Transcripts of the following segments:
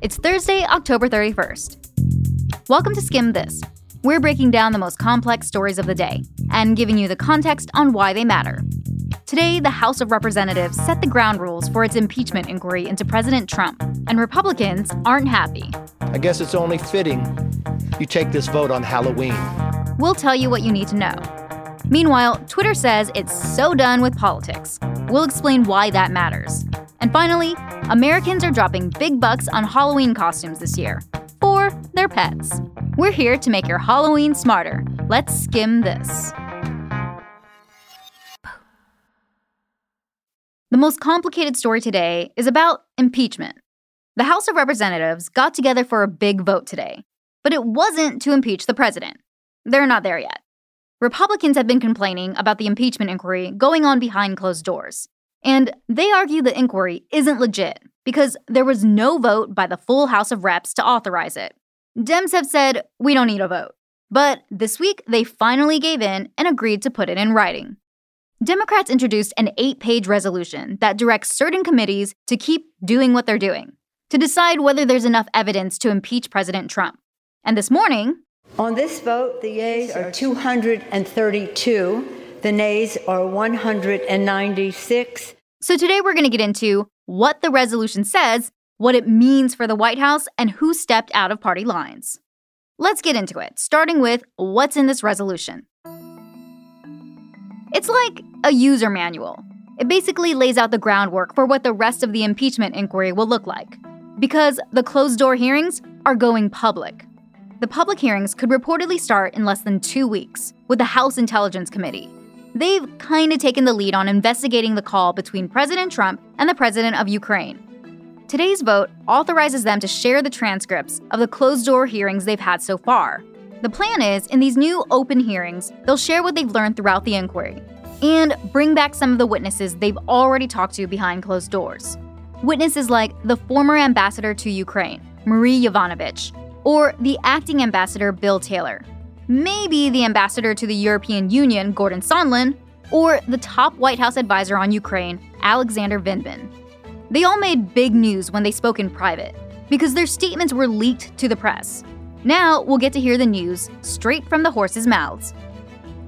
It's Thursday, October 31st. Welcome to Skimm This. We're breaking down the most complex stories of the day and giving you the context on why they matter. Today, the House of Representatives set the ground rules for its impeachment inquiry into President Trump, and Republicans aren't happy. I guess it's only fitting you take this vote on Halloween. We'll tell you what you need to know. Meanwhile, Twitter says it's so done with politics. We'll explain why that matters. And finally, Americans are dropping big bucks on Halloween costumes this year for their pets. We're here to make your Halloween smarter. Let's skim this. The most complicated story today is about impeachment. The House of Representatives got together for a big vote today, but it wasn't to impeach the president. They're not there yet. Republicans have been complaining about the impeachment inquiry going on behind closed doors. And they argue the inquiry isn't legit because there was no vote by the full House of Reps to authorize it. Dems have said, we don't need a vote. But this week, they finally gave in and agreed to put it in writing. Democrats introduced an eight page resolution that directs certain committees to keep doing what they're doing, to decide whether there's enough evidence to impeach President Trump. And this morning, on this vote, the yeas are 232 the nays are 196. So today we're going to get into what the resolution says, what it means for the White House, and who stepped out of party lines. Let's get into it, starting with what's in this resolution. It's like a user manual. It basically lays out the groundwork for what the rest of the impeachment inquiry will look like. Because the closed door hearings are going public. The public hearings could reportedly start in less than two weeks with the House Intelligence Committee, they've kind of taken the lead on investigating the call between President Trump and the president of Ukraine. Today's vote authorizes them to share the transcripts of the closed door hearings they've had so far. The plan is, in these new open hearings, they'll share what they've learned throughout the inquiry and bring back some of the witnesses they've already talked to behind closed doors. Witnesses like the former ambassador to Ukraine, Marie Yovanovitch, or the acting ambassador Bill Taylor, maybe the ambassador to the European Union, Gordon Sondland, or the top White House advisor on Ukraine, Alexander Vindman. They all made big news when they spoke in private, because their statements were leaked to the press. Now we'll get to hear the news straight from the horses' mouths.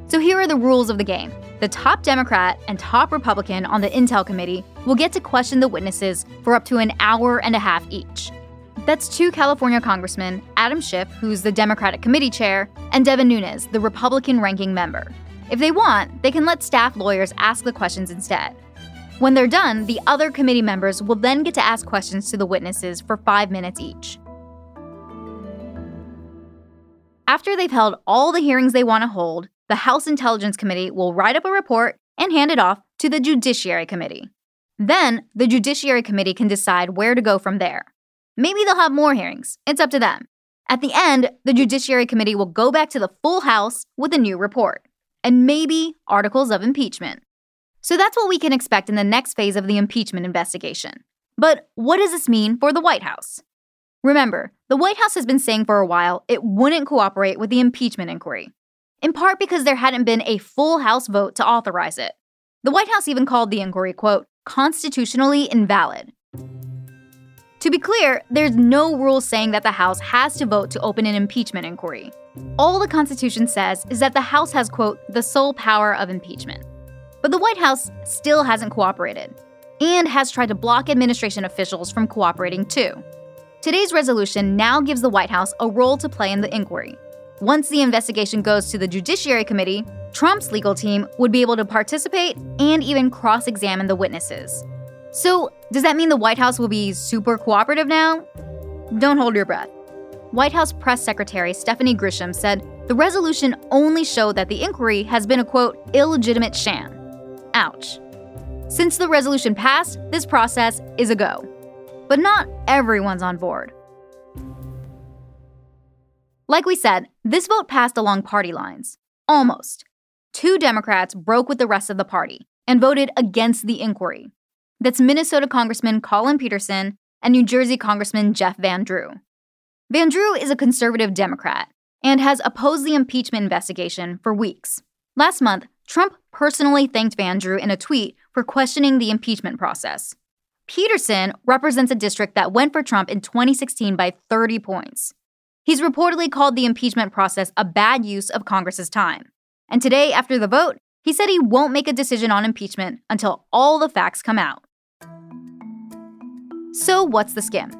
So here are the rules of the game. The top Democrat and top Republican on the Intel Committee will get to question the witnesses for up to an hour and a half each. That's two California congressmen, Adam Schiff, who's the Democratic committee chair, and Devin Nunes, the Republican ranking member. If they want, they can let staff lawyers ask the questions instead. When they're done, the other committee members will then get to ask questions to the witnesses for five minutes each. After they've held all the hearings they want to hold, the House Intelligence Committee will write up a report and hand it off to the Judiciary Committee. Then, the Judiciary Committee can decide where to go from there. Maybe they'll have more hearings. It's up to them. At the end, the Judiciary Committee will go back to the full House with a new report and maybe articles of impeachment. So that's what we can expect in the next phase of the impeachment investigation. But what does this mean for the White House? Remember, the White House has been saying for a while it wouldn't cooperate with the impeachment inquiry, in part because there hadn't been a full House vote to authorize it. The White House even called the inquiry, quote, constitutionally invalid. To be clear, there's no rule saying that the House has to vote to open an impeachment inquiry. All the Constitution says is that the House has, quote, the sole power of impeachment. But the White House still hasn't cooperated and has tried to block administration officials from cooperating too. Today's resolution now gives the White House a role to play in the inquiry. Once the investigation goes to the Judiciary Committee, Trump's legal team would be able to participate and even cross examine the witnesses. So, does that mean the White House will be super cooperative now? Don't hold your breath. White House Press Secretary Stephanie Grisham said the resolution only showed that the inquiry has been a quote, illegitimate sham. Ouch. Since the resolution passed, this process is a go. But not everyone's on board. Like we said, this vote passed along party lines. Almost. Two Democrats broke with the rest of the party and voted against the inquiry. That's Minnesota Congressman Collin Peterson and New Jersey Congressman Jeff Van Drew. Van Drew is a conservative Democrat and has opposed the impeachment investigation for weeks. Last month, Trump personally thanked Van Drew in a tweet for questioning the impeachment process. Peterson represents a district that went for Trump in 2016 by 30 points. He's reportedly called the impeachment process a bad use of Congress's time. And today, after the vote, he said he won't make a decision on impeachment until all the facts come out. So, what's the skim?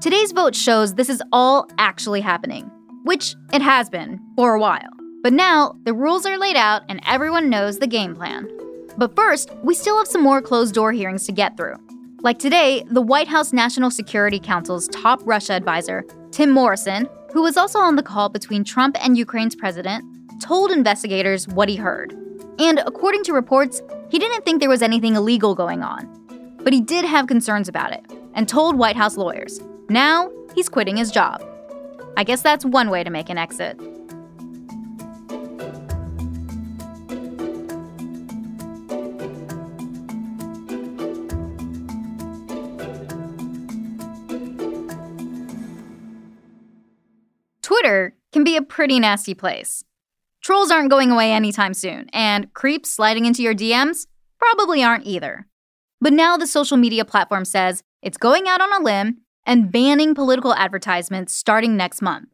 Today's vote shows this is all actually happening, which it has been for a while. But now, the rules are laid out and everyone knows the game plan. But first, we still have some more closed door hearings to get through. Like today, the White House National Security Council's top Russia advisor, Tim Morrison, who was also on the call between Trump and Ukraine's president, told investigators what he heard. And according to reports, he didn't think there was anything illegal going on. But he did have concerns about it and told White House lawyers. Now, he's quitting his job. I guess that's one way to make an exit. Twitter can be a pretty nasty place. Trolls aren't going away anytime soon, and creeps sliding into your DMs probably aren't either. But now the social media platform says it's going out on a limb and banning political advertisements starting next month.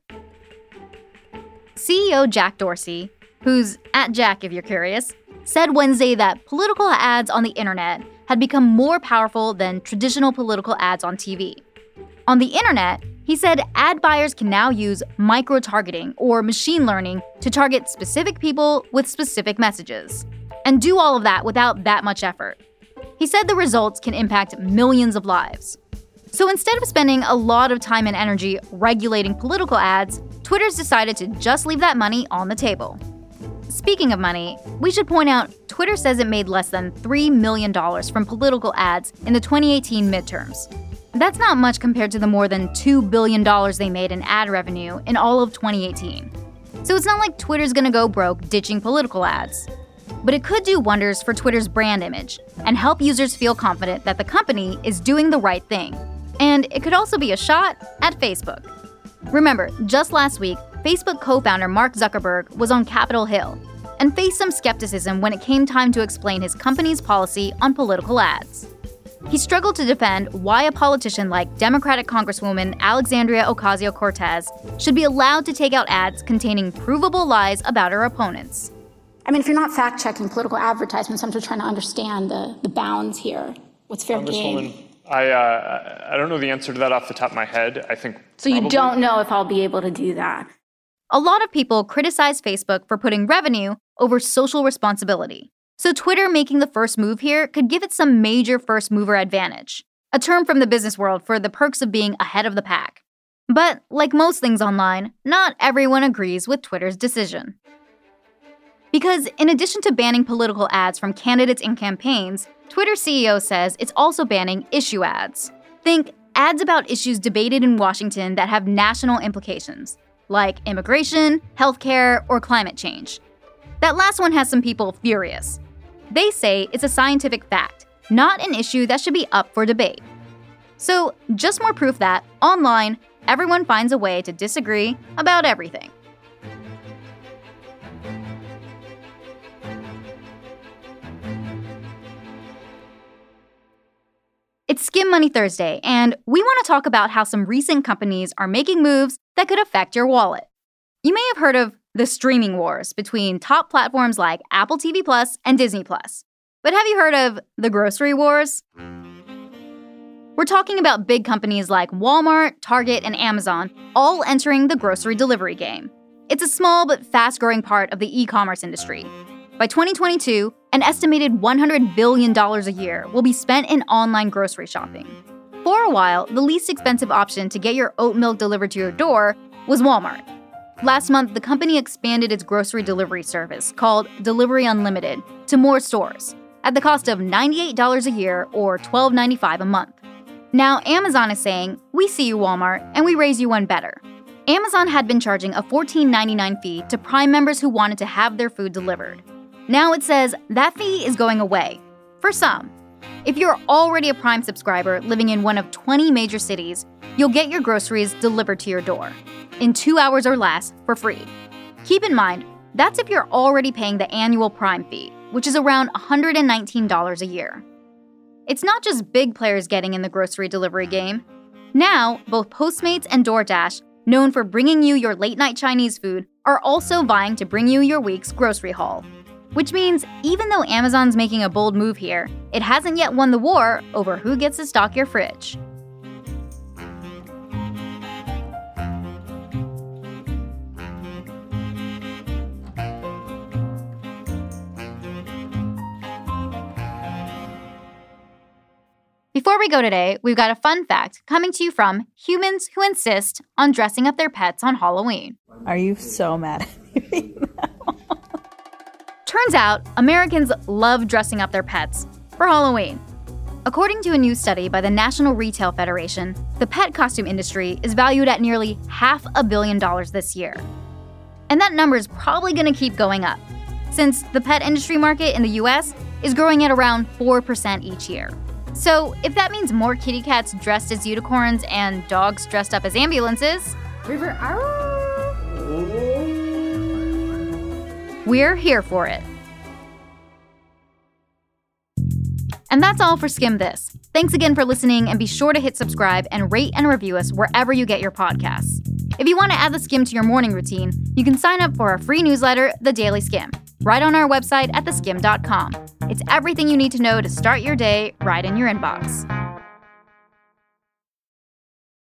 CEO Jack Dorsey, who's at Jack if you're curious, said Wednesday that political ads on the internet had become more powerful than traditional political ads on TV. On the internet, he said ad buyers can now use micro targeting or machine learning to target specific people with specific messages, and do all of that without that much effort. He said the results can impact millions of lives. So instead of spending a lot of time and energy regulating political ads, Twitter's decided to just leave that money on the table. Speaking of money, we should point out Twitter says it made less than $3 million from political ads in the 2018 midterms. That's not much compared to the more than $2 billion they made in ad revenue in all of 2018. So it's not like Twitter's gonna go broke ditching political ads. But it could do wonders for Twitter's brand image and help users feel confident that the company is doing the right thing. And it could also be a shot at Facebook. Remember, just last week, Facebook co founder Mark Zuckerberg was on Capitol Hill and faced some skepticism when it came time to explain his company's policy on political ads. He struggled to defend why a politician like Democratic Congresswoman Alexandria Ocasio Cortez should be allowed to take out ads containing provable lies about her opponents. I mean, if you're not fact checking political advertisements, I'm just trying to understand the, the bounds here. What's fair game? I, uh, I don't know the answer to that off the top of my head. I think. So you don't know if I'll be able to do that? A lot of people criticize Facebook for putting revenue over social responsibility. So, Twitter making the first move here could give it some major first mover advantage, a term from the business world for the perks of being ahead of the pack. But, like most things online, not everyone agrees with Twitter's decision. Because, in addition to banning political ads from candidates and campaigns, Twitter CEO says it's also banning issue ads. Think ads about issues debated in Washington that have national implications, like immigration, healthcare, or climate change. That last one has some people furious. They say it's a scientific fact, not an issue that should be up for debate. So, just more proof that, online, everyone finds a way to disagree about everything. It's Skimm Money Thursday, and we want to talk about how some recent companies are making moves that could affect your wallet. You may have heard of the streaming wars between top platforms like Apple TV Plus and Disney Plus. But have you heard of the grocery wars? We're talking about big companies like Walmart, Target, and Amazon all entering the grocery delivery game. It's a small but fast growing part of the e commerce industry. By 2022, an estimated $100 billion a year will be spent in online grocery shopping. For a while, the least expensive option to get your oat milk delivered to your door was Walmart. Last month, the company expanded its grocery delivery service, called Delivery Unlimited, to more stores, at the cost of $98 a year or $12.95 a month. Now, Amazon is saying, We see you, Walmart, and we raise you one better. Amazon had been charging a $14.99 fee to Prime members who wanted to have their food delivered. Now it says that fee is going away. For some. If you're already a Prime subscriber living in one of 20 major cities, you'll get your groceries delivered to your door in two hours or less for free. Keep in mind, that's if you're already paying the annual Prime fee, which is around $119 a year. it's not just big players getting in the grocery delivery game. Now, both Postmates and DoorDash, known for bringing you your late night Chinese food, are also vying to bring you your week's grocery haul. Which means, even though Amazon's making a bold move here, it hasn't yet won the war over who gets to stock your fridge. Before we go today, we've got a fun fact coming to you from humans who insist on dressing up their pets on Halloween. Are you so mad at me Turns out, Americans love dressing up their pets for Halloween. According to a new study by the National Retail Federation, the pet costume industry is valued at nearly half a billion dollars this year. And that number is probably going to keep going up, since the pet industry market in the US is growing at around 4% each year. So, if that means more kitty cats dressed as unicorns and dogs dressed up as ambulances, River we're here for it. And that's all for Skimm This. Thanks again for listening, and be sure to hit subscribe and rate and review us wherever you get your podcasts. If you want to add the Skimm to your morning routine, you can sign up for our free newsletter, The Daily Skimm right on our website at theskimm.com. It's everything you need to know to start your day right in your inbox.